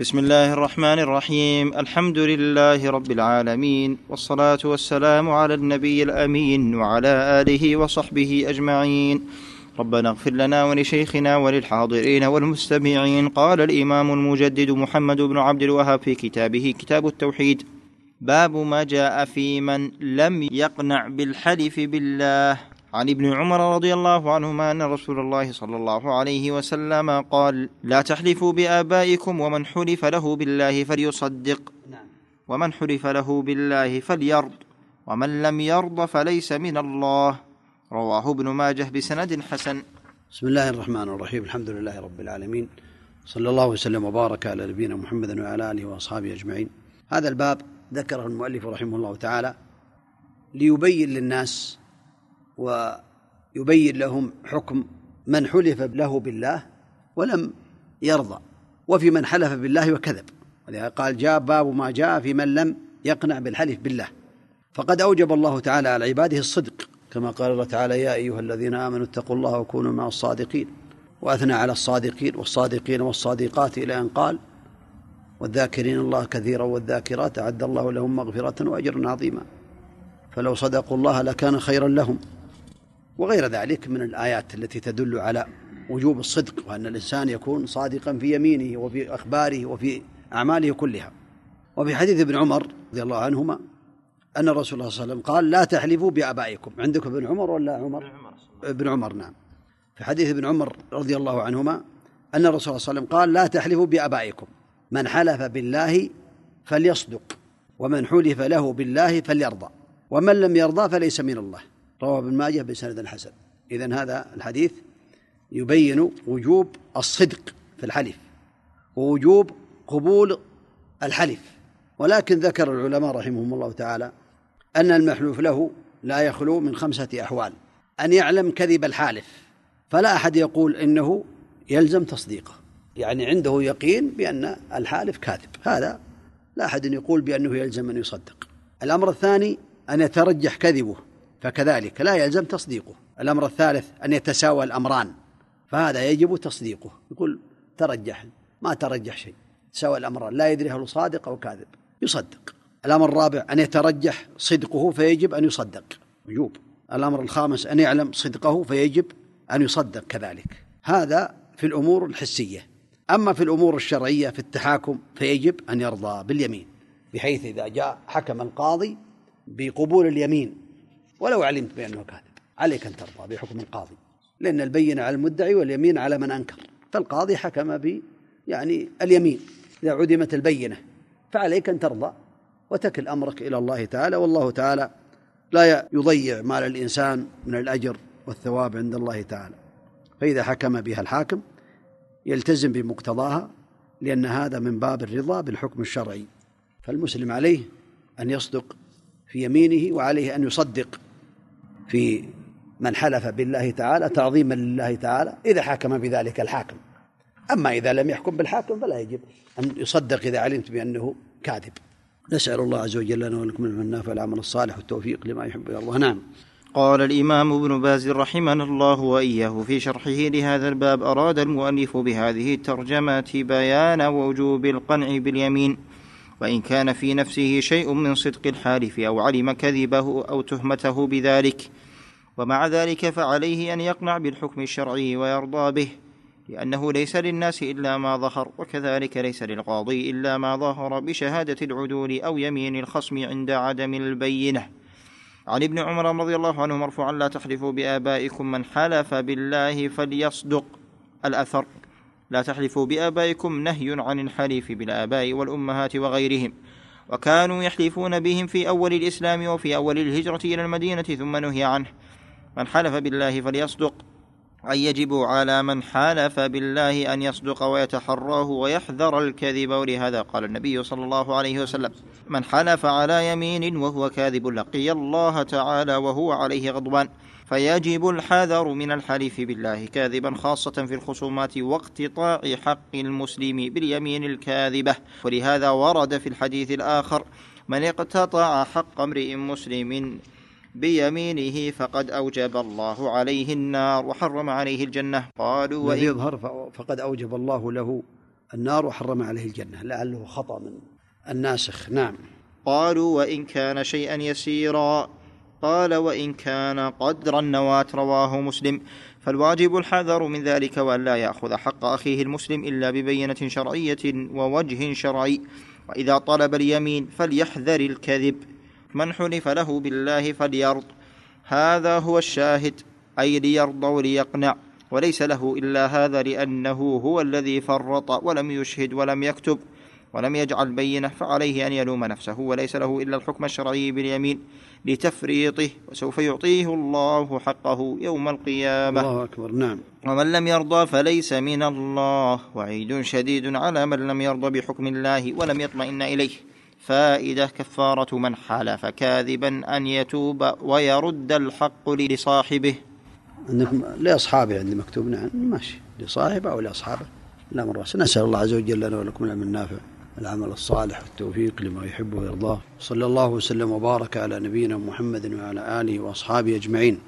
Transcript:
بسم الله الرحمن الرحيم الحمد لله رب العالمين والصلاه والسلام على النبي الامين وعلى اله وصحبه اجمعين ربنا اغفر لنا ولشيخنا وللحاضرين والمستمعين قال الامام المجدد محمد بن عبد الوهاب في كتابه كتاب التوحيد باب ما جاء في من لم يقنع بالحلف بالله عن ابن عمر رضي الله عنهما أن رسول الله صلى الله عليه وسلم قال لا تحلفوا بآبائكم ومن حلف له بالله فليصدق نعم. ومن حلف له بالله فليرض ومن لم يرض فليس من الله. رواه ابن ماجه بسند حسن. بسم الله الرحمن الرحيم الحمد لله رب العالمين صلى الله وسلم وبارك على نبينا محمد وعلى آله وأصحابه أجمعين. هذا الباب ذكره المؤلف رحمه الله تعالى ليبين للناس ويبين لهم حكم من حلف له بالله ولم يرضى وفي من حلف بالله وكذب. ولذا قال جاء باب ما جاء في من لم يقنع بالحلف بالله. فقد أوجب الله تعالى على عباده الصدق كما قال الله تعالى يا أيها الذين آمنوا اتقوا الله وكونوا مع الصادقين. وأثنى على الصادقين والصادقين والصادقات إلى أن قال والذاكرين الله كثيرا والذاكرات أعد الله لهم مغفرة وأجرا عظيما. فلو صدقوا الله لكان خيرا لهم. وغير ذلك من الآيات التي تدل على وجوب الصدق وأن الإنسان يكون صادقا في يمينه وفي أخباره وفي أعماله كلها. وفي حديث ابن عمر رضي الله عنهما أن الرسول صلى الله عليه وسلم قال لا تحلفوا بآبائكم. عندكم ابن عمر ولا عمر؟ ابن عمر نعم. في حديث ابن عمر رضي الله عنهما أن الرسول صلى الله عليه وسلم قال لا تحلفوا بآبائكم. من حلف بالله فليصدق ومن حلف له بالله فليرضى ومن لم يرضى فليس من الله. رواه ابن ماجه بسند حسن. إذن هذا الحديث يبين وجوب الصدق في الحلف ووجوب قبول الحلف. ولكن ذكر العلماء رحمهم الله تعالى أن المحلوف له لا يخلو من خمسة أحوال. أن يعلم كذب الحالف فلا أحد يقول إنه يلزم تصديقه. يعني عنده يقين بأن الحالف كاذب. هذا لا أحد يقول بأنه يلزم أن يصدق. الأمر الثاني أن يترجح كذبه. فكذلك لا يلزم تصديقه. الأمر الثالث أن يتساوى الأمران فهذا يجب تصديقه. يقول ترجح ما ترجح شيء. تساوى الأمران لا يدري هل صادق أو كاذب. يصدق. الأمر الرابع أن يترجح صدقه فيجب أن يصدق. وجوب الأمر الخامس أن يعلم صدقه فيجب أن يصدق كذلك. هذا في الأمور الحسية. أما في الأمور الشرعية في التحاكم فيجب أن يرضى باليمين. بحيث إذا جاء حكم القاضي بقبول اليمين ولو علمت بأنه كاذب. عليك أن ترضى بحكم القاضي. لأن البينة على المدعي واليمين على من أنكر. فالقاضي حكم ب يعني اليمين. إذا عدمت البينة فعليك أن ترضى وتكل أمرك إلى الله تعالى والله تعالى لا يضيع مال الإنسان من الأجر والثواب عند الله تعالى. فإذا حكم بها الحاكم يلتزم بمقتضاها لأن هذا من باب الرضا بالحكم الشرعي. فالمسلم عليه أن يصدق في يمينه وعليه أن يصدق في من حلف بالله تعالى تعظيما لله تعالى إذا حكم بذلك الحاكم. أما إذا لم يحكم بالحاكم فلا يجب أن يصدق إذا علمت بأنه كاذب. نسأل الله عز وجل لنا ولكم العلم النافع والعمل الصالح والتوفيق لما يحب الله. نعم. قال الإمام ابن باز رحمنا الله وإياه في شرحه لهذا الباب أراد المؤلف بهذه الترجمة بيان وجوب القنع باليمين. وإن كان في نفسه شيء من صدق الحالف أو علم كذبه أو تهمته بذلك ومع ذلك فعليه أن يقنع بالحكم الشرعي ويرضى به لأنه ليس للناس إلا ما ظهر وكذلك ليس للقاضي إلا ما ظهر بشهادة العدول أو يمين الخصم عند عدم البينة. عن ابن عمر رضي الله عنه مرفوعا لا تحلفوا بآبائكم من حلف بالله فليصدق الأثر. لا تحلفوا بآبائكم نهي عن الحليف بالآباء والأمهات وغيرهم. وكانوا يحلفون بهم في أول الإسلام وفي أول الهجرة إلى المدينة ثم نهي عنه. من حلف بالله فليصدق. أي يجب على من حالف بالله أن يصدق ويتحراه ويحذر الكذب ولهذا قال النبي صلى الله عليه وسلم من حلف على يمين وهو كاذب لقي الله تعالى وهو عليه غضبان. فيجب الحذر من الحلف بالله كاذبا خاصة في الخصومات واقتطاع حق المسلم باليمين الكاذبة. ولهذا ورد في الحديث الآخر من اقتطع حق امرئ مسلم بيمينه فقد أوجب الله عليه النار وحرم عليه الجنة. قالوا وإن يظهر فقد أوجب الله له النار وحرم عليه الجنة لعله خطأ من الناسخ. نعم. قالوا وإن كان شيئا يسيرا. قال وإن كان قدر النواة رواه مسلم. فالواجب الحذر من ذلك وأن لا يأخذ حق أخيه المسلم إلا ببينة شرعية ووجه شرعي. وإذا طلب اليمين فليحذر الكذب. من حلف له بالله فليرض. هذا هو الشاهد. أي ليرضى وليقنع. وليس له إلا هذا لأنه هو الذي فرط ولم يشهد ولم يكتب ولم يجعل بينه فعليه أن يلوم نفسه. وليس له إلا الحكم الشرعي باليمين لتفريطه وسوف يعطيه الله حقه يوم القيامة. الله أكبر. نعم. ومن لم يرضى فليس من الله. وعيد شديد على من لم يرضى بحكم الله ولم يطمئن إليه. فائدة كفارة من حلف كاذبا أن يتوب ويرد الحق لصاحبه. عندكم لأصحابه عندي مكتوب نعم ماشي. لصاحبه أو لأصحابه لا من نسأل الله عز وجل لنا ولكم العلم النافع العمل الصالح والتوفيق لما يحب ويرضاه. صلى الله وسلم وبارك على نبينا محمد وعلى آله وأصحابه أجمعين.